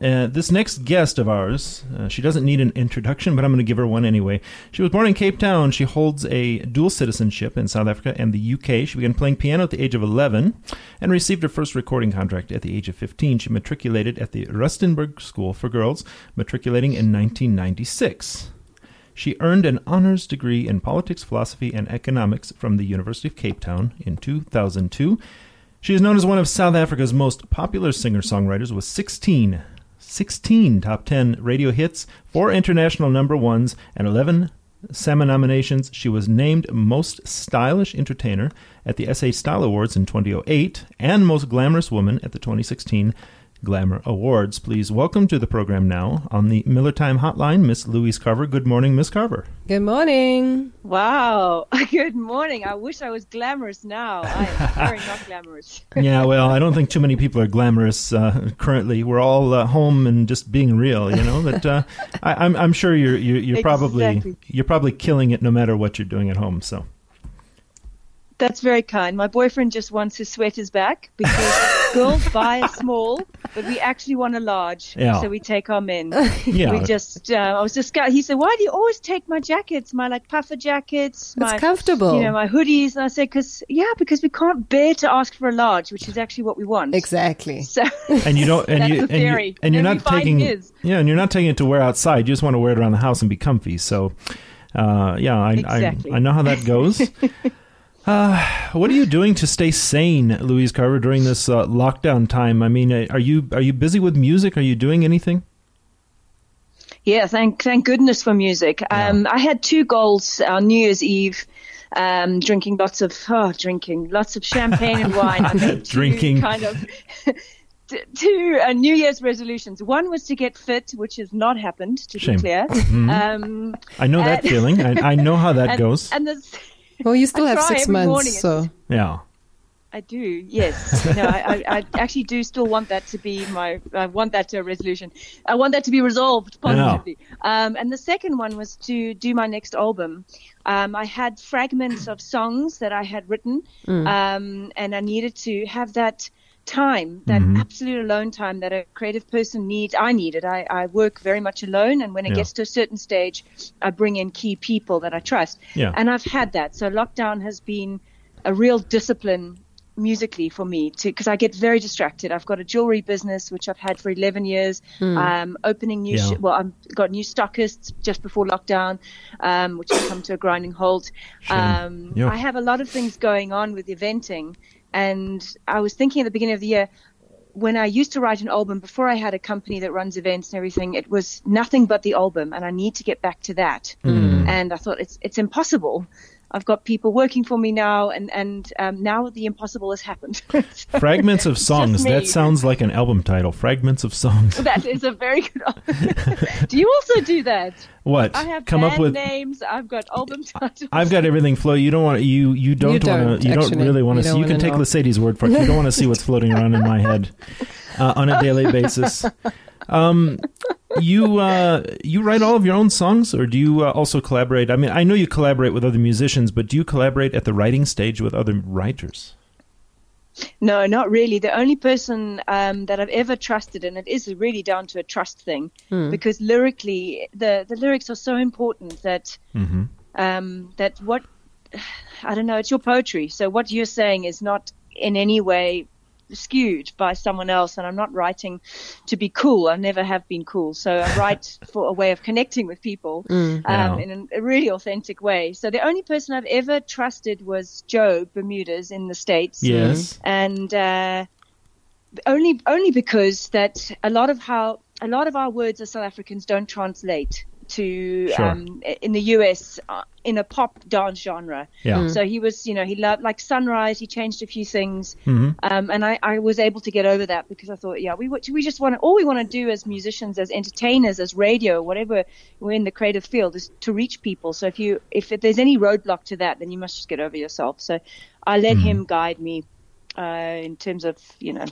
Uh, this next guest of ours, uh, she doesn't need an introduction, but I'm going to give her one anyway. She was born in Cape Town. She holds a dual citizenship in South Africa and the UK. She began playing piano at the age of 11 and received her first recording contract at the age of 15. She matriculated at the Rustenburg School for Girls, matriculating in 1996. She earned an honors degree in politics, philosophy, and economics from the University of Cape Town in 2002. She is known as one of South Africa's most popular singer songwriters with 16 16 top 10 radio hits, 4 international number ones, and 11 SAMA nominations. She was named Most Stylish Entertainer at the SA Style Awards in 2008 and Most Glamorous Woman at the 2016 Glamour Awards. Please welcome to the program now on the Miller Time Hotline, Miss Louise Carver. Good morning, Miss Carver. Good morning. Wow. Good morning. I wish I was glamorous now. I am very not glamorous. yeah, well, I don't think too many people are glamorous uh, currently. We're all uh, home and just being real, you know. But uh, I, am I'm, I'm sure you're you're, you're exactly. probably you're probably killing it no matter what you're doing at home. So. That's very kind. My boyfriend just wants his sweaters back because girls buy a small, but we actually want a large. Yeah. So we take our men. yeah. We just, uh, I was just, he said, why do you always take my jackets, my like puffer jackets? My, it's comfortable. You know, my hoodies. And I said, because, yeah, because we can't bear to ask for a large, which is actually what we want. Exactly. So, and you don't, and you, and, you, and you're not taking, yeah, and you're not taking it to wear outside. You just want to wear it around the house and be comfy. So, uh, yeah, I, exactly. I, I know how that goes. Uh, what are you doing to stay sane, Louise Carver, during this uh, lockdown time? I mean, uh, are you are you busy with music? Are you doing anything? Yeah, thank thank goodness for music. Yeah. Um, I had two goals on New Year's Eve. Um, drinking lots of oh, drinking lots of champagne and wine. Drinking kind of two uh, New Year's resolutions. One was to get fit, which has not happened, to Shame. be clear. Mm-hmm. Um, I know that feeling. I, I, know how that and, goes. And the well, you still I have six months, so yeah. I do, yes. no, I, I, actually do still want that to be my. I want that to a resolution. I want that to be resolved positively. Um, and the second one was to do my next album. Um, I had fragments of songs that I had written, mm. um, and I needed to have that time, that mm-hmm. absolute alone time that a creative person needs. I need it. I, I work very much alone, and when it yeah. gets to a certain stage, I bring in key people that I trust. Yeah. And I've had that. So lockdown has been a real discipline musically for me to because I get very distracted. I've got a jewelry business which I've had for 11 years. Mm. Um, opening new yeah. sh- well, I've got new stockists just before lockdown, um, which has come to a grinding halt. Um, I have a lot of things going on with eventing, and I was thinking at the beginning of the year, when I used to write an album before I had a company that runs events and everything, it was nothing but the album, and I need to get back to that. Mm. And I thought it's it's impossible I've got people working for me now, and and um, now the impossible has happened. so Fragments of songs. That sounds like an album title. Fragments of songs. That is a very good. do you also do that? What? I have come up with names. I've got album titles. I've got everything flow. You don't want you you don't, you don't want to you don't really want to see. You can take Mercedes' word for it. You don't want to see what's floating around in my head uh, on a daily basis. Um, you uh, you write all of your own songs, or do you uh, also collaborate? I mean, I know you collaborate with other musicians, but do you collaborate at the writing stage with other writers? No, not really. The only person um, that I've ever trusted, and it is really down to a trust thing, mm. because lyrically, the the lyrics are so important that mm-hmm. um, that what I don't know, it's your poetry. So what you're saying is not in any way skewed by someone else and I'm not writing to be cool. I never have been cool. So I write for a way of connecting with people mm, um, in a really authentic way. So the only person I've ever trusted was Joe Bermudez in the States. Yes. And, uh, only, only because that a lot of how, a lot of our words as South Africans don't translate to sure. um, in the US uh, in a pop dance genre. Yeah. Mm. So he was, you know, he loved like Sunrise. He changed a few things, mm-hmm. um, and I, I was able to get over that because I thought, yeah, we we just want to all we want to do as musicians, as entertainers, as radio, whatever we're in the creative field is to reach people. So if you if, if there's any roadblock to that, then you must just get over yourself. So I let mm-hmm. him guide me uh, in terms of you know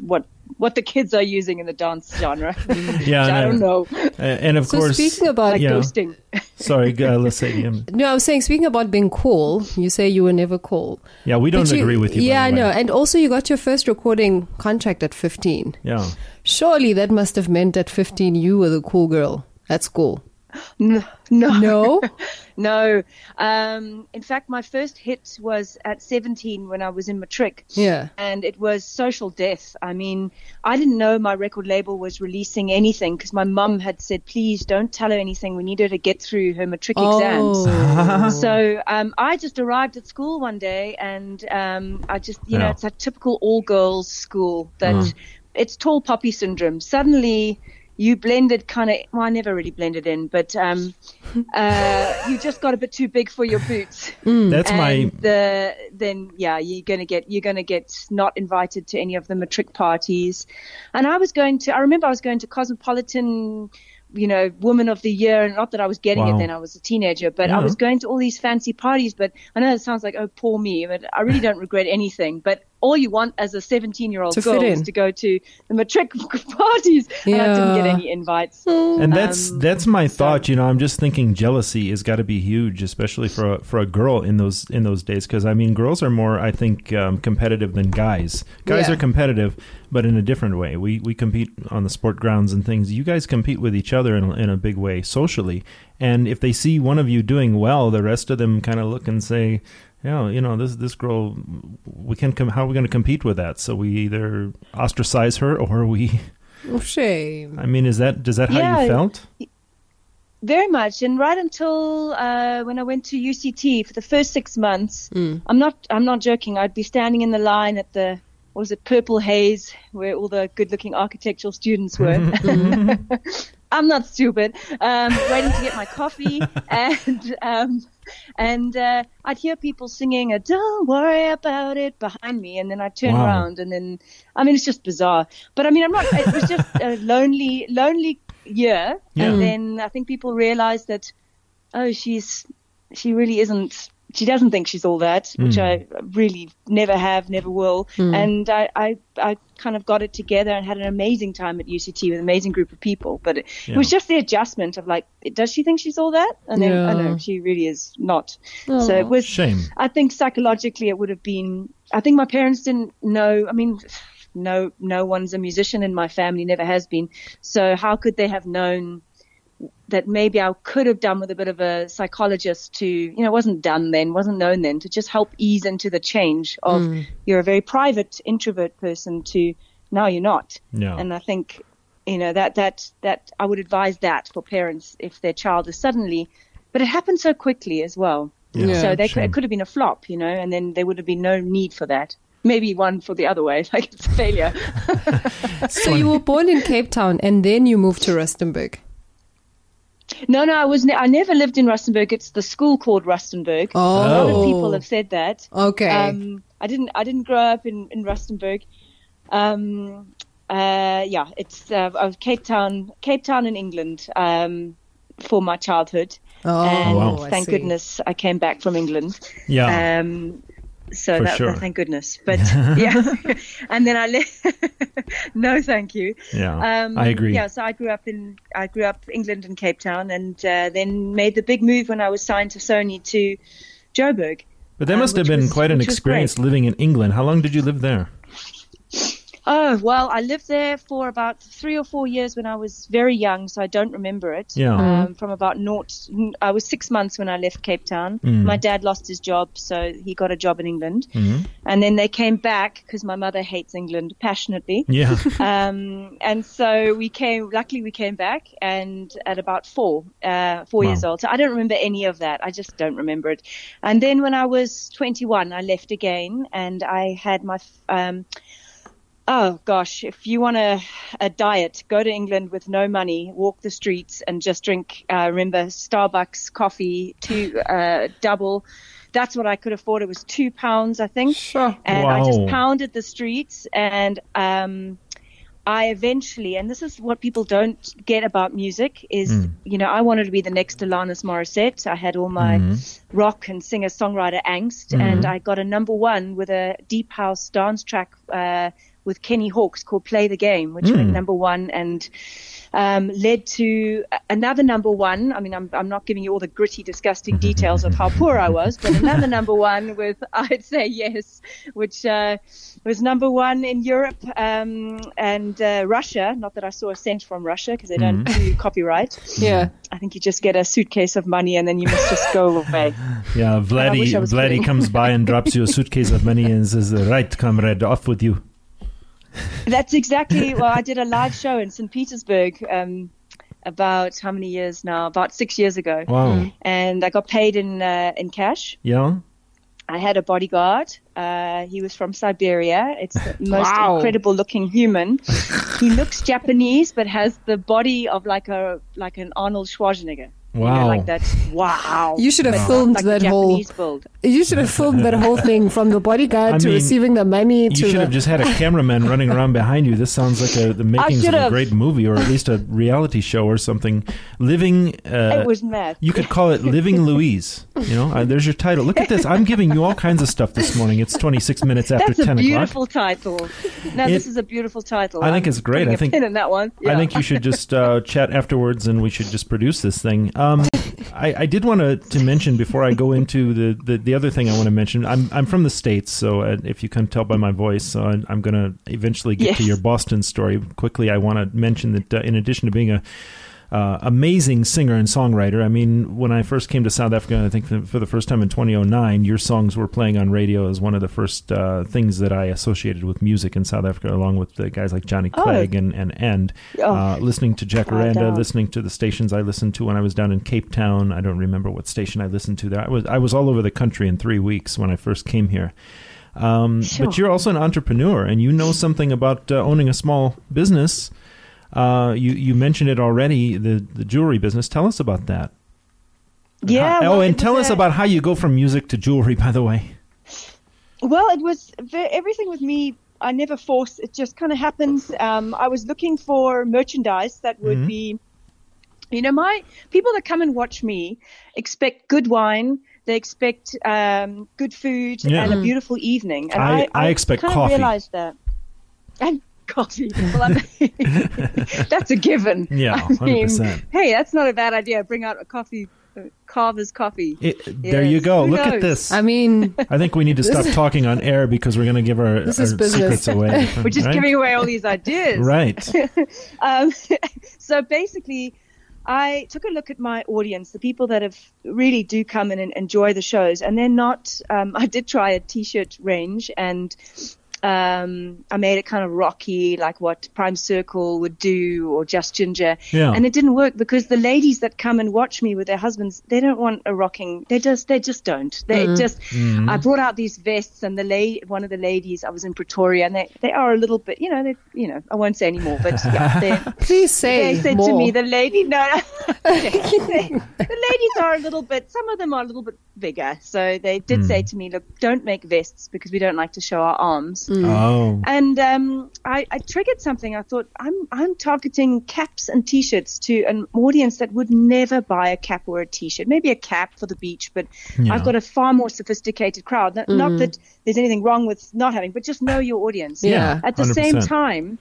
what what the kids are using in the dance genre. yeah, I don't know. And of so course, speaking about like yeah. ghosting. Sorry, uh, let's say. Um, no, I was saying speaking about being cool. You say you were never cool. Yeah, we don't agree with you. Yeah, I know. And also, you got your first recording contract at fifteen. Yeah. Surely that must have meant at 15 you were the cool girl at school. No, no, No? no. Um, in fact, my first hit was at 17 when I was in matric. Yeah. and it was social death. I mean, I didn't know my record label was releasing anything because my mum had said, please don't tell her anything. We need her to get through her matric exams. Oh. So um, I just arrived at school one day, and um, I just, you know, it's a typical all girls school that it's tall poppy syndrome. Suddenly, you blended kind of. Well, I never really blended in, but um, uh, you just got a bit too big for your boots. That's and my the then yeah, you're gonna get you're gonna get not invited to any of the matric parties. And I was going to. I remember I was going to Cosmopolitan you know, woman of the year. And not that I was getting Wow. it then, I was a teenager, but I was going to all these fancy parties. But I know it sounds like, oh, poor me, but I really don't regret anything. But all you want as a 17 year old girl is to go to the matric parties. And I didn't get any invites. And that's Um, that's my so- thought. You know, I'm just thinking jealousy has got to be huge, especially for a, for a girl in those in those days. Because I mean, girls are more, I think, um, competitive than guys. Guys Yeah. are competitive, but in a different way. We we compete on the sport grounds and things. You guys compete with each other in in a big way socially. And if they see one of you doing well, the rest of them kind of look and say. Yeah, you know this this girl. We can't come. How are we going to compete with that? So we either ostracize her, or we. Oh, shame. I mean, is that does that how Yeah. you felt? Very much, and right until uh, when I went to UCT for the first six months, Mm. I'm not I'm not joking. I'd be standing in the line at the what was it Purple Haze, where all the good-looking architectural students were. I'm not stupid. Um, waiting to get my coffee, and um, and uh, I'd hear people singing a "Don't worry about it" behind me, and then I'd turn Wow. around, and then I mean it's just bizarre. But I mean I'm not. It was just a lonely, lonely year, Yeah. and then I think people realized that oh she's she really isn't she doesn't think she's all that which Mm. i really never have never will and I, I i kind of got it together and had an amazing time at uct with an amazing group of people but it, Yeah. it was just the adjustment of like does she think she's all that and then oh Yeah. no she really is not so it was Shame. I think psychologically it would have been. I think my parents didn't know. I mean, no, no one's a musician in my family, never has been. So how could they have known that maybe I could have done with a bit of a psychologist to, you know, wasn't done then, wasn't known then, to just help ease into the change of mm. you're a very private introvert person to now you're not. Yeah. And I think, you know, that, that, that I would advise that for parents if their child is suddenly, but it happened so quickly as well. Yeah. So they could, it could have been a flop, you know, and then there would have been no need for that. Maybe one for the other way, like it's a failure. So you were born in Cape Town and then you moved to Rustenburg. No, no, I was. Ne- I never lived in Rustenburg. It's the school called Rustenburg. A lot Oh. of people have said that. Okay. Um, I didn't. I didn't grow up in in Rustenburg. Um, uh, yeah, it's uh, I Cape Town, Cape Town in England um, for my childhood, oh, and wow. Thank see. goodness I came back from England. Yeah. Um, so For that, sure. thank goodness. But yeah, and then I left. no, thank you. yeah. Um, I agree. Yeah, so I grew up in I grew up England and Cape Town, and uh, then made the big move when I was signed to Sony to Joburg. But that um, must have been was- quite an experience living in England. How long did you live there? Oh well, I lived there for about three or four years when I was very young, so I don't remember it. Yeah. Um, from about naught, I was six months when I left Cape Town. Mm. My dad lost his job, so he got a job in England, Mhm. and then they came back because my mother hates England passionately. Yeah. um, and so we came. Luckily, we came back, and at about four, uh, four Wow. years old. So I don't remember any of that. I just don't remember it. And then when I was 21, I left again, and I had my. Um, oh gosh, if you want a, a diet, go to England with no money, walk the streets, and just drink. Uh, remember Starbucks coffee, two uh, double. That's what I could afford. It was two pounds, I think Sure. and I just pounded the streets and um I eventually, and this is what people don't get about music, is Mm. you know I wanted to be the next Alanis Morissette. I had all my Mm-hmm. rock and singer songwriter angst, and I got a number one with a deep house dance track uh, with Kenny Hawkes called Play the Game, which went number one and um, led to another number one. I mean, I'm, I'm not giving you all the gritty, disgusting details of how poor I was, but another number one with I'd Say Yes, which uh, was number one in Europe um, and uh, Russia. Not that I saw a cent from Russia because they don't do copyright. Yeah. I think you just get a suitcase of money and then you must just go away. Yeah, I wish Vladdy, I was Vladdy comes by and drops you a suitcase of money and says, "Right, comrade, off with you." That's exactly. Well, I did a live show in St. Petersburg um, about how many years now? About six years ago, Wow. and I got paid in uh, in cash. Yeah. I had a bodyguard. Uh, he was from Siberia. It's the most Wow. incredible looking human. he looks Japanese, but has the body of like a like an Arnold Schwarzenegger. You know, Wow. like that. Wow. You should have But filmed like that whole. Build. You should have filmed that whole thing from the bodyguard I to mean, receiving the money You should the... have just had a cameraman running around behind you. This sounds like a, the makings of a great movie, or at least a reality show or something. Living. Uh, it was mad. you could call it Living Louise. You know, uh, there's your title. Look at this. I'm giving you all kinds of stuff this morning. It's 26 minutes after That's a 10 o'clock. beautiful title. No, It- this is a beautiful title. I think I'm it's great. putting I a think- pin in that one. I think you should just uh, chat afterwards, and we should just produce this thing. Um, I, I did want to, to mention before I go into the, the, the other thing I want to mention. I'm I'm from the states, so uh, if you can tell by my voice, I'm going to eventually get to your Boston story. Quickly, I want to mention that uh, in addition to being a uh, amazing singer and songwriter. I mean, when I first came to South Africa, I think for the first time in 2009, your songs were playing on radio as one of the first uh, things that I associated with music in South Africa, along with the guys like Johnny Oh. Clegg and and End. Oh. Uh, listening to Oh, Jacaranda, listening to the stations I listened to when I was down in Cape Town. I don't remember what station I listened to there. I was I was all over the country in three weeks when I first came here. Um, Sure. But you're also an entrepreneur, and you know something about uh, owning a small business. Uh, you you mentioned it already, the the jewelry business. Tell us about that. Yeah. How- well, oh, and tell us about how you go from music to jewelry. By the way. Well, it was everything with me. I never force. It just kind of happens. Um, I was looking for merchandise that would Mhm. be, you know, my people that come and watch me expect good wine. They expect um, good food Yeah. and a beautiful evening. And I- I, I expect kind coffee. Of realized that. And coffee. Well, I mean, that's a given. Yeah, I mean, 100%. hey, that's not a bad idea. Bring out a coffee, uh, Carver's coffee. It, There you go. Who Look at this. I mean, I think we need to stop talking on air because we're going to give our, our This is business. secrets away. We're just right? giving away all these ideas. Right. Um, so basically, I took a look at my audience, the people that have really do come in and enjoy the shows, and they're not. Um, I did try a T-shirt range, and um, I made it kind of rocky, like what Prime Circle would do, or Just Jinjer, Yeah. and it didn't work because the ladies that come and watch me with their husbands, they don't want a rocking. They just, they just don't. They mm-hmm. just. Mm-hmm. I brought out these vests, and the la- one of the ladies, I was in Pretoria, and they, they are a little bit, you know, they, you know, I won't say anymore, but yeah, please say They said more. to me, the lady, no, the ladies are a little bit, some of them are a little bit bigger. So they did say hmm. to me, look, don't make vests because we don't like to show our arms. Oh. And um, I, I triggered something. I thought I'm I'm targeting caps and t-shirts to an audience that would never buy a cap or a t-shirt. Maybe a cap for the beach, but Yeah. I've got a far more sophisticated crowd. Not, not that there's anything wrong with not having, but just know your audience. Yeah. At the same 100%. time,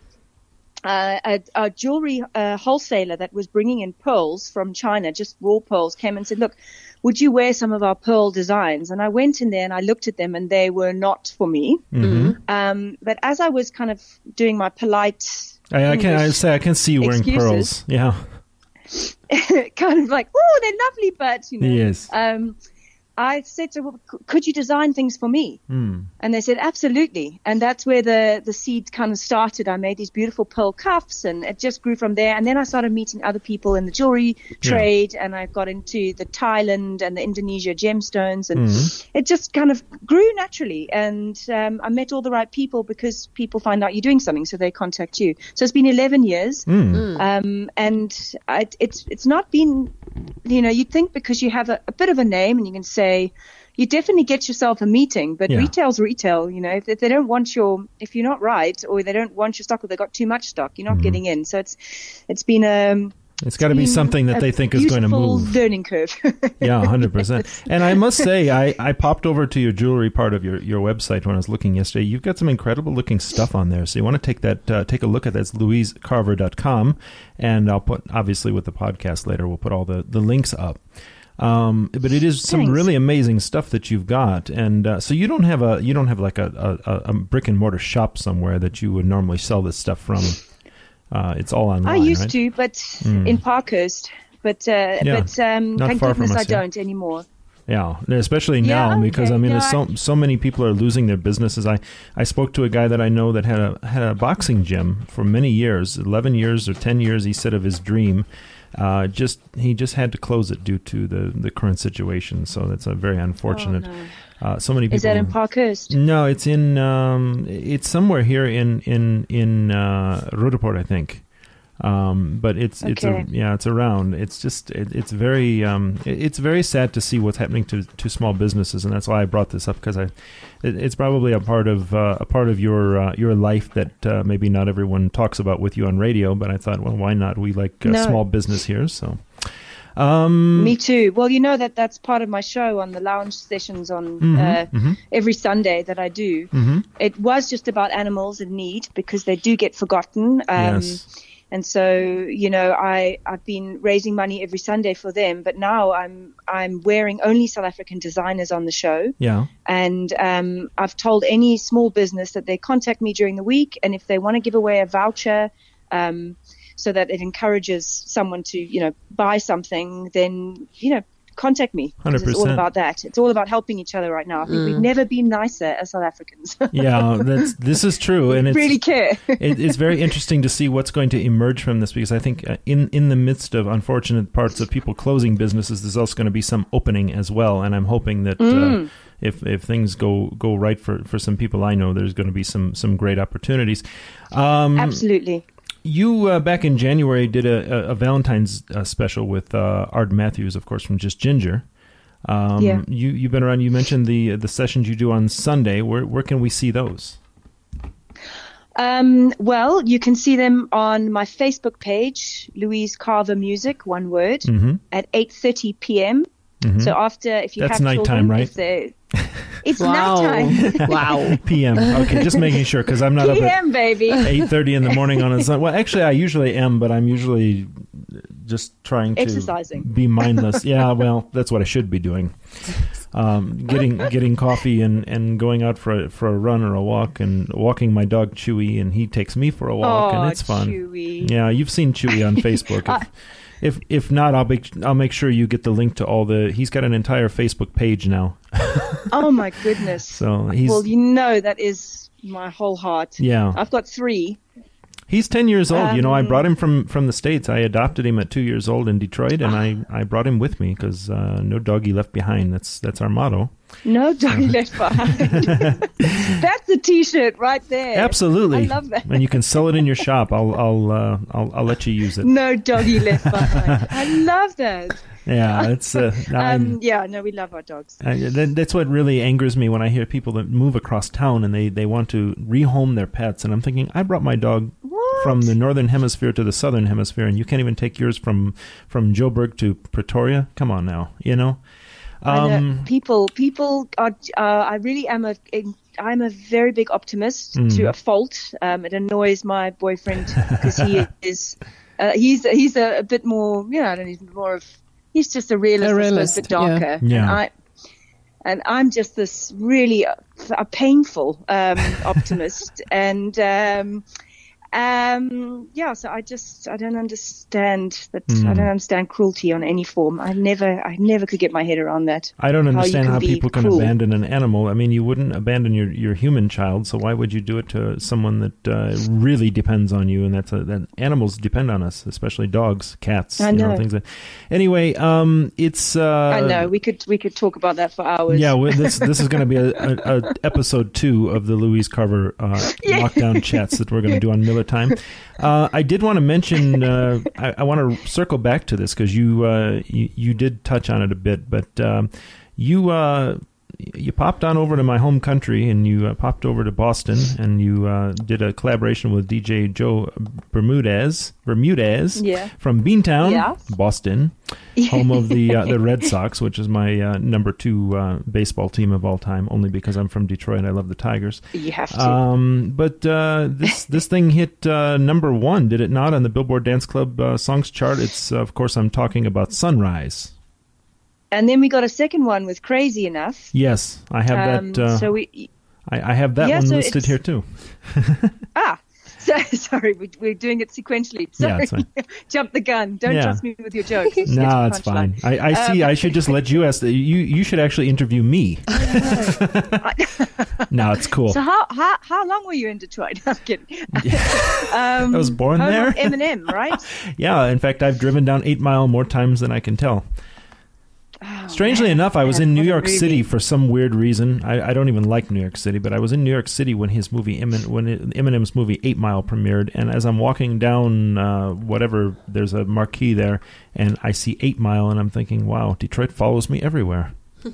uh, a, a jewelry uh, wholesaler that was bringing in pearls from China, just raw pearls, came and said, "Look, would you wear some of our pearl designs?" And I went in there and I looked at them, and they were not for me. Mm-hmm. Um, but as I was kind of doing my polite, I, I can I say I can see you wearing excuses. pearls. Yeah. kind of like, "Oh, they're lovely," but you know, Yes. um, I said to, well, c- "Could you design things for me?" Hmm. And they said, absolutely. And that's where the, the seed kind of started. I made these beautiful pearl cuffs and it just grew from there. And then I started meeting other people in the jewelry trade and I got into the Thailand and the Indonesia gemstones and it just kind of grew naturally. And um, I met all the right people because people find out you're doing something. So they contact you. So it's been 11 years. Um, and I, it's, it's not been, you know, you'd think because you have a, a bit of a name and you can say, you definitely get yourself a meeting, but Yeah. retail's retail. You know, if, if they don't want your, if you're not right, or they don't want your stock, or they got too much stock, you're not mm-hmm. getting in. So it's, it's been a, It's got to be something that they think is going to move. Learning curve. yeah, hundred percent. And I must say, I, I popped over to your jewelry part of your, your website when I was looking yesterday. You've got some incredible looking stuff on there. So you want to take that uh, take a look at that. It's louisecarver.com. and I'll put obviously with the podcast later. We'll put all the the links up. Um, but it is some Thanks. really amazing stuff that you've got, and uh, so you don't have a you don't have like a, a, a brick and mortar shop somewhere that you would normally sell this stuff from. Uh, it's all online. I used right? to, but in Parkhurst. But uh, Yeah, but um, thank goodness I yeah. don't anymore. Yeah, especially Yeah, now because I mean, No, so so many people are losing their businesses. I I spoke to a guy that I know that had a had a boxing gym for many years, eleven years or ten years. He said of his dream. Uh, just he just had to close it due to the the current situation. So that's a very unfortunate. Oh, no. Uh, so many people. Is that in Parkhurst? No, it's in um, it's somewhere here in in in uh, Roodepoort, I think. Um, but it's it's a, yeah, it's around. It's just it, it's very um, it- it's very sad to see what's happening to, to small businesses, and that's why I brought this up because I it, it's probably a part of uh, a part of your uh, your life that uh, maybe not everyone talks about with you on radio. But I thought, well, why not? We like uh, No. small business here, so. Um, Me too. Well, you know that that's part of my show on the lounge sessions on mhm, uh, mhm, every Sunday that I do. mhm. It was just about animals in need because they do get forgotten. Um, yes. And so, you know, I I've been raising money every Sunday for them, but now I'm I'm wearing only South African designers on the show, Yeah. and um, I've told any small business that they contact me during the week, and if they want to give away a voucher, um, so that it encourages someone to you know buy something, then you know contact me. 'cause It's all about that. It's all about helping each other right now. I think we've never been nicer as South Africans. Yeah, that's this is true, and it's really care. it, it's very interesting to see what's going to emerge from this because I think uh, in in the midst of unfortunate parts of people closing businesses, there's also going to be some opening as well, and I'm hoping that. Mm. Uh, if, if things go, go right for, for some people I know, there's going to be some, some great opportunities. Um, Absolutely. You uh, back in January did a, a, a Valentine's uh, special with uh, Art Matthews, of course, from Just Jinjer. Um, Yeah. You you've been around. You mentioned the the sessions you do on Sunday. Where where can we see those? Um, well, you can see them on my Facebook page, Louise Carver Music, one word, Mm-hmm. at 8:30 p.m. So after, if you That's have nighttime, children, right? If they- it's Wow. nighttime. wow. PM. Okay, just making sure because I'm not up at PM, baby. eight thirty in the morning on a Sunday. Well, actually, I usually am, but I'm usually just trying to Exercising. be mindless. Yeah, well, that's what I should be doing. Um, getting getting coffee and, and going out for a, for a run or a walk and walking my dog Chewy and he takes me for a walk oh, and it's fun. Chewy. Yeah, you've seen Chewy on Facebook. If, if if not, I'll make I'll make sure you get the link to all the. He's got an entire Facebook page now. Oh my goodness. So he's well, you know that is my whole heart. yeah. I've got three. He's ten years old. you know, I Um, brought him from from the states. I adopted him at two years old in Detroit, and I I brought him with me because uh, no doggy left behind. That's that's our motto. No doggy left behind. That's a T-shirt right there. Absolutely, I love that. And you can sell it in your shop. I'll I'll uh, I'll, I'll let you use it. No doggy left behind. I love that. Yeah, it's uh, Um, yeah, no, we love our dogs. I, that, that's what really angers me when I hear people that move across town and they, they want to rehome their pets. And I'm thinking, I brought my dog What? from the northern hemisphere to the southern hemisphere, and you can't even take yours from from Joburg to Pretoria. Come on now, you know. Um, people, people are. Uh, I really am a. I'm a very big optimist Mm. to a fault. Um, it annoys my boyfriend because he is. Uh, he's he's a, a bit more. You know, I don't know, he's more of. He's just a realist, A realist, a bit darker. yeah. And I. And I'm just this really uh, a painful um, optimist, and um, um, yeah. So I just I don't understand that. Hmm. I don't understand cruelty on any form. I never I never could get my head around that. I don't how understand how, be people can cruel. abandon an animal. I mean, you wouldn't abandon your, your human child, so why would you do it to someone that uh, really depends on you? And that's a, that animals depend on us, especially dogs, cats, I you know, things. Like, anyway, um, it's uh, I know we could we could talk about that for hours. Yeah, well, this this is going to be a, a, a episode two of the Louise Carver uh, lockdown chats that we're going to do on Miller Time. Uh, I did want to mention. Uh, I, I want to circle back to this because you, uh, you you did touch on it a bit, but um, you. You popped on over to my home country and you uh, popped over to Boston and you uh, did a collaboration with DJ Joe Bermudez, Bermudez Yeah. from Beantown, Yeah. Boston, home of the uh, the Red Sox, which is my uh, number two uh, baseball team of all time, only because I'm from Detroit and I love the Tigers. You have to. Um, but uh, this this thing hit uh, number one, did it not, on the Billboard Dance Club uh, songs chart? It's uh, of course I'm talking about Sunrise. And then we got a second one with Crazy Enough. Yes, I have Um, that. Uh, so we I, I have that Yeah, one so listed here too. ah. So, sorry, we, we're doing it sequentially. Yeah, Sorry, it's fine. jump the gun. Don't Yeah. trust me with your jokes. Let's get to No, it's fine. I, I see. Um, I should just let you ask. The, you you should actually interview me. no, it's cool. So how, how how long were you in Detroit? I'm kidding. um, I was born there. Eminem, right? Yeah, in fact, I've driven down Eight Mile more times than I can tell. Strangely man. enough, I was Yeah, in New York. City for some weird reason. I, I don't even like New York City, but I was in New York City when his movie Emin, when Eminem's movie Eight Mile premiered. And as I'm walking down uh, whatever, there's a marquee there, and I see Eight Mile, and I'm thinking, wow, Detroit follows me everywhere.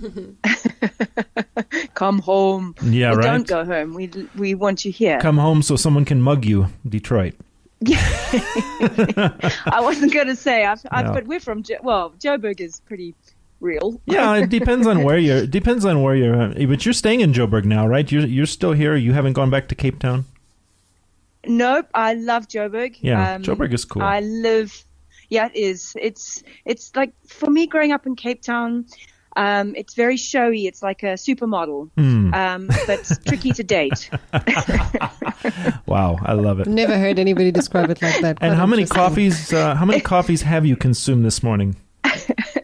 Come home. Yeah, Well, right. Don't go home. We we want you here. Come home so someone can mug you, Detroit. I wasn't going to say, I've, I've, No. but we're from jo- well, Joburg is pretty real. Yeah, it depends on where you're. Depends on where you're. at. But you're staying in Joburg now, right? You're you're still here. You haven't gone back to Cape Town. Nope, I love Joburg. Yeah, Um, Joburg is cool. I live. Yeah, it is. It's it's like for me growing up in Cape Town. Um, it's very showy. It's like a supermodel, Hmm. um, but tricky to date. Wow, I love it. Never heard anybody describe it like that. And how many coffees? Uh, how many coffees have you consumed this morning?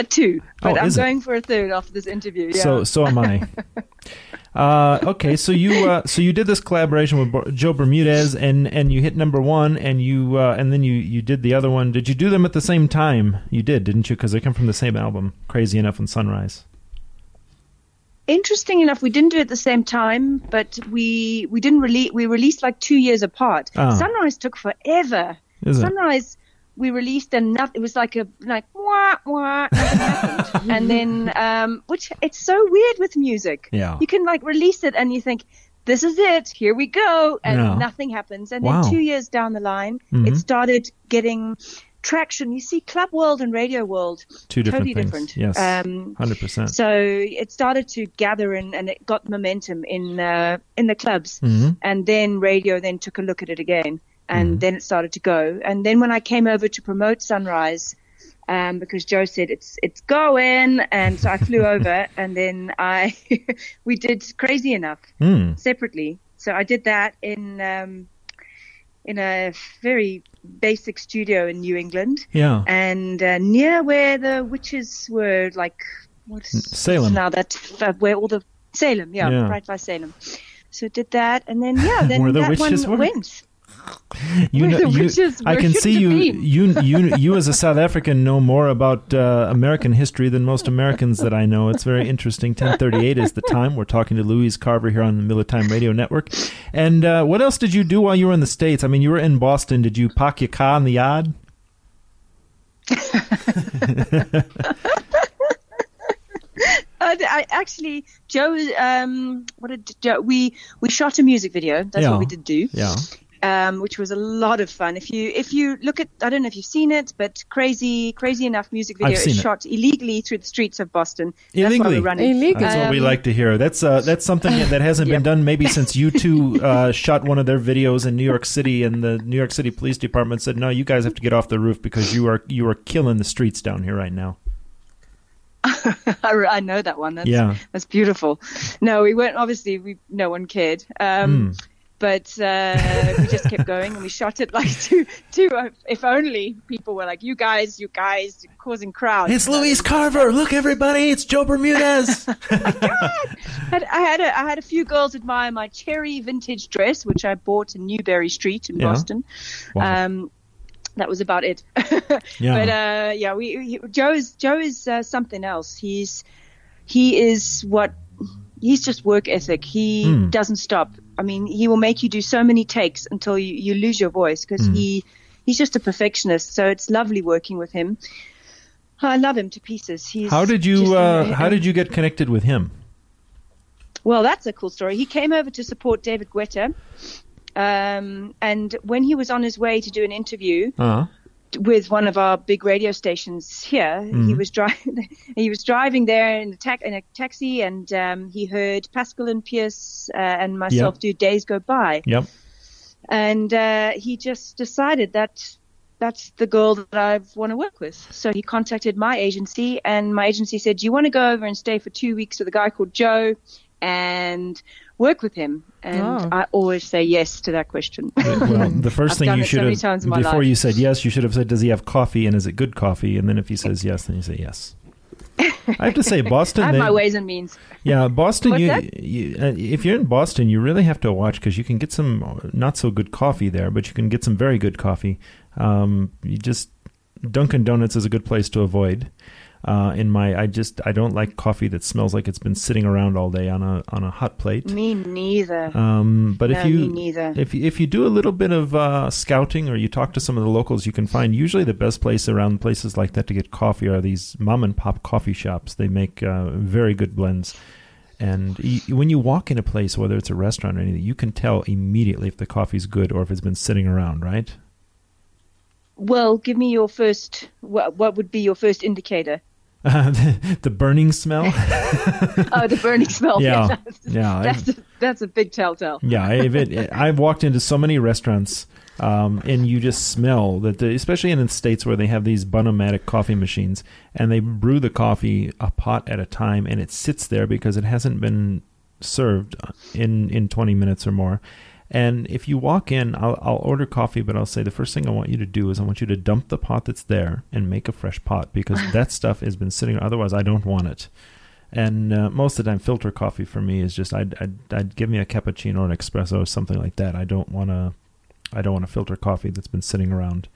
A two, but Oh, I'm is it? going for a third after this interview. Yeah. So so am I. Uh, okay, so you uh, so you did this collaboration with Joe Bermudez, and, and you hit number one, and you uh, and then you, you did the other one. Did you do them at the same time? You did, didn't you? Because they come from the same album, Crazy Enough and Sunrise. Interesting enough, we didn't do it at the same time, but we we didn't release. We released like two years apart. Ah. Sunrise took forever. Is? Sunrise, we released and nothing. It was like a like wah wah, and then um, which it's so weird with music. Yeah. you can like release it and you think. This is it. Here we go, and Yeah. nothing happens. And Wow. then two years down the line, Mhm. it started getting traction. You see, Club World and Radio World, Two different totally things. different. Yes, Um, hundred percent. so it started to gather and, and it got momentum in uh, in the clubs. Mhm. And then radio then took a look at it again, and Mm-hmm. then it started to go. And then when I came over to promote Sunrise, um, because Joe said it's it's going, and so I flew over, and then I we did Crazy Enough Hmm. separately. So I did that in um, in a very basic studio in New England Yeah. and uh, near where the witches were, like what's Salem. now that uh, where all the Salem, yeah, Yeah. right by Salem. So did that, and then yeah, then Where the that witches one were? went. You know, you, I can see you, you, you, you as a South African know more about uh, American history than most Americans that I know. It's very interesting. Ten thirty-eight is the time. We're talking to Louise Carver here on the Miller Time Radio Network. And uh, what else did you do while you were in the states? I mean, you were in Boston. Did you park your car in the yard? Uh, I actually, Joe, um, what did Joe? We we shot a music video. That's Yeah. what we did do. Yeah. Um, which was a lot of fun. If you if you look at, I don't know if you've seen it, but crazy crazy enough music video I've seen is it. shot illegally through the streets of Boston. Illegally? That's why we're running. Illegal. That's what we Um, like to hear. That's uh, that's something that hasn't been done maybe since U2 uh, shot one of their videos in New York City, and the New York City Police Department said, "No, you guys have to get off the roof because you are you are killing the streets down here right now." I, I know that one. That's, Yeah. that's beautiful. No, we weren't. Obviously, we no one cared. Um, Hmm. But uh, we just kept going, and we shot it like to to. If only people were like, "You guys, you guys, you're causing crowds." It's Louise Carver. Look, everybody, it's Joe Bermudez. had, I had a, I had a few girls admire my cherry vintage dress, which I bought in Newbury Street in Yeah. Boston. Wow. Um, that was about it. Yeah. But uh, yeah, we he, Joe is Joe is uh, something else. He's he is what he's just work ethic. He Hmm. doesn't stop. I mean, he will make you do so many takes until you, you lose your voice because Hmm. he he's just a perfectionist. So it's lovely working with him. I love him to pieces. He's how did you a- uh, How did you get connected with him? Well, that's a cool story. He came over to support David Guetta. Um, and when he was on his way to do an interview Uh-huh. With one of our big radio stations here, Mm-hmm. he was driving. he was driving there in a, ta- in a taxi, and um, he heard Pascal and Pearce uh, and myself do "Days Go By," Yep. and uh, he just decided that that's the girl that I want to work with. So he contacted my agency, and my agency said, "Do you want to go over and stay for two weeks with a guy called Joe and work with him?" And Oh. I always say yes to that question. Well, the 1st thing you it so should have times in my before life. you said yes, you should have said, "Does he have coffee and is it good coffee?" And then if he says yes, then you say yes. I have to say, Boston. I have they- my ways and means. Yeah, Boston. You, you uh, if you're in Boston, you really have to watch because you can get some uh, not so good coffee there, but you can get some very good coffee. Um, you just Dunkin' Donuts is a good place to avoid. Uh, in my, I just I don't like coffee that smells like it's been sitting around all day on a on a hot plate. Me neither. Um, but if No, you me neither. if you- if you do a little bit of uh, scouting or you talk to some of the locals, you can find usually the best place around places like that to get coffee are these mom and pop coffee shops. They make uh, very good blends, and when you walk in a place, whether it's a restaurant or anything, you can tell immediately if the coffee's good or if it's been sitting around. Right? Well, give me your first. What, what would be your first indicator? Uh, the, the burning smell. Oh, the burning smell. Yeah. that's, Yeah, That's a, that's a big telltale. Yeah, if it, I've walked into so many restaurants, um, and you just smell that, the, especially in the states where they have these Bunn-O-Matic coffee machines, and they brew the coffee a pot at a time, and it sits there because it hasn't been served in in 20 minutes or more. And if you walk in, I'll, I'll order coffee, but I'll say the first thing I want you to do is I want you to dump the pot that's there and make a fresh pot because that stuff has been sitting. Otherwise, I don't want it. And uh, most of the time, filter coffee for me is just I'd, I'd, I'd give me a cappuccino or an espresso or something like that. I don't want to I don't want a filter coffee that's been sitting around.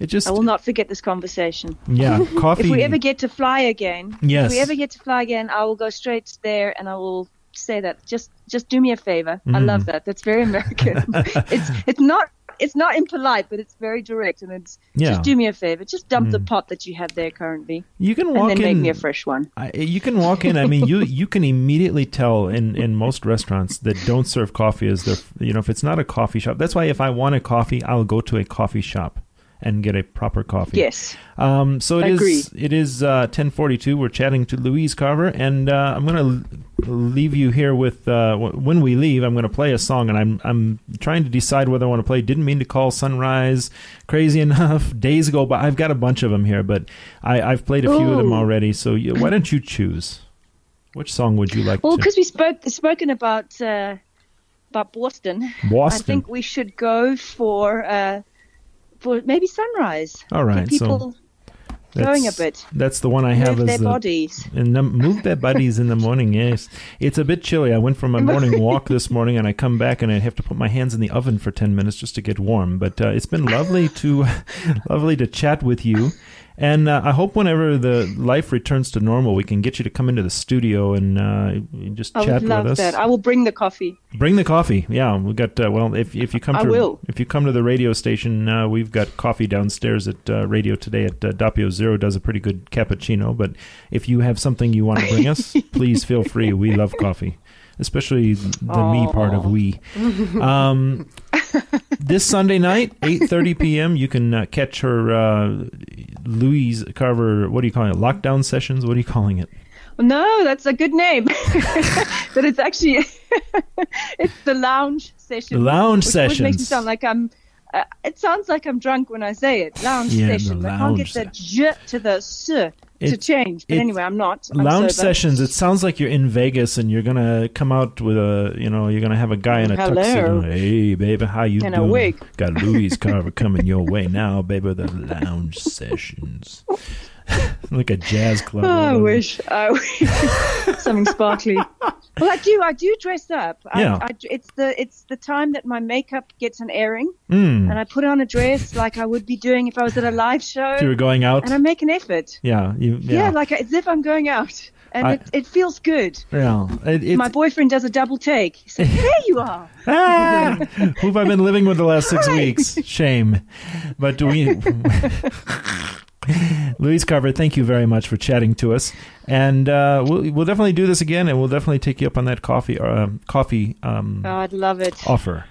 It just I will not forget this conversation. yeah coffee. If we ever get to fly again, Yes. if we ever get to fly again, I will go straight there and I will say that. Just just do me a favor. I Mm. love that. That's very American. it's it's not it's not impolite, but it's very direct and it's Yeah. just do me a favor. Just dump the Mm. pot that you have there currently you can and walk then in. make me a fresh one. I, you can walk in. I mean, you you can immediately tell in in most restaurants that don't serve coffee as their you know if it's not a coffee shop. That's why if I want a coffee, I'll go to a coffee shop and get a proper coffee. Yes. Um, so it is. Agreed. It is uh, ten forty two. We're chatting to Louise Carver, and uh, I'm going to leave you here with. Uh, w- when we leave, I'm going to play a song, and I'm I'm trying to decide whether I want to play. Didn't mean to call Sunrise. Crazy enough. Days go by. I've got a bunch of them here, but I, I've played a few of them already. So you, why don't you choose? Which song would you like Well, because we spoke spoken about uh, about Boston, Boston. I think we should go for uh, for maybe sunrise. All right, Get so people going a bit. That's the one I have Move as their the bodies. and then move their buddies in the morning. Yes, it's a bit chilly. I went for my morning walk this morning, and I come back and I have to put my hands in the oven for ten minutes just to get warm. But uh, it's been lovely to lovely to chat with you, and uh, I hope whenever the life returns to normal, we can get you to come into the studio and uh, just I chat with us. that. I will bring the coffee. Bring the coffee. Yeah, we got. Uh, well, if if you come I to will. if you come to the radio station, uh, we've got coffee downstairs at uh, radio today. At uh, Doppio Zero does a pretty good cappuccino. But if you have something you want to bring us, please feel free. We love coffee, especially the me part of we. Um, this Sunday night, eight thirty p.m. You can uh, catch her uh, Louise Carver. What are you calling it? Lockdown sessions. What are you calling it? No, that's a good name. but it's actually it's the lounge session. The lounge which makes me sound like I'm. Uh, it sounds like I'm drunk when I say it. Lounge Yeah, session. I can't get the j to the s to It- change. But it- anyway, I'm not. I'm lounge sober. sessions it sounds like you're in vegas and you're gonna come out with a you know you're gonna have a guy in a Hello. tuxedo hey baby how you And a doing wig. got louise carver coming your way now baby the lounge sessions like a jazz club Oh, I wish. I wish something sparkly. Well, I do. I do dress up. I, Yeah. I, it's the it's the time that my makeup gets an airing, mm. and I put on a dress like I would be doing if I was at a live show, if you were going out and I make an effort. yeah you Yeah, yeah like as if I'm going out, and I- it, it feels good. yeah it, My boyfriend does a double take. He says, "There you are." ah, who have I been living with the last six weeks? Shame. But do we? Louise Carver, thank you very much for chatting to us, and uh, we'll we'll definitely do this again, and we'll definitely take you up on that coffee uh, coffee um, Oh, I'd love it. offer.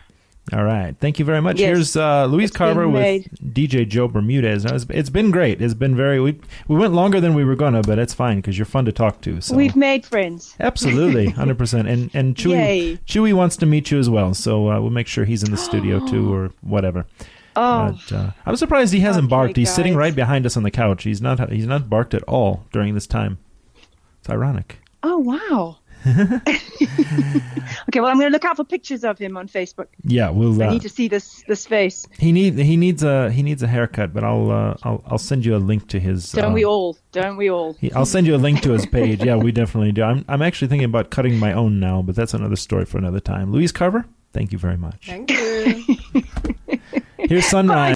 All right, thank you very much. Yes. Here's uh, Louise It's Carver with. DJ Joe Bermudez. Now, It's, it's been great. It's been very. We we went longer than we were gonna, but it's fine because you're fun to talk to. So We've made friends. Absolutely, hundred percent. And and Chewy. Chewy wants to meet you as well, so uh, we'll make sure he's in the studio too, or whatever. Oh, But, uh, I'm surprised he hasn't Okay, barked. He's sitting right behind us on the couch. He's not he's not barked at all during this time. It's ironic. oh wow. okay, well, I'm going to look out for pictures of him on Facebook. Yeah, we'll. I Uh, need to see this this face. he need he needs a he needs a haircut, but I'll uh, I'll I'll send you a link to his. Don't uh, we all? Don't we all? he- I'll send you a link to his page. Yeah, we definitely do. I'm I'm actually thinking about cutting my own now, but that's another story for another time. Louise Carver, thank you very much. Thank you. Here's Sunrise.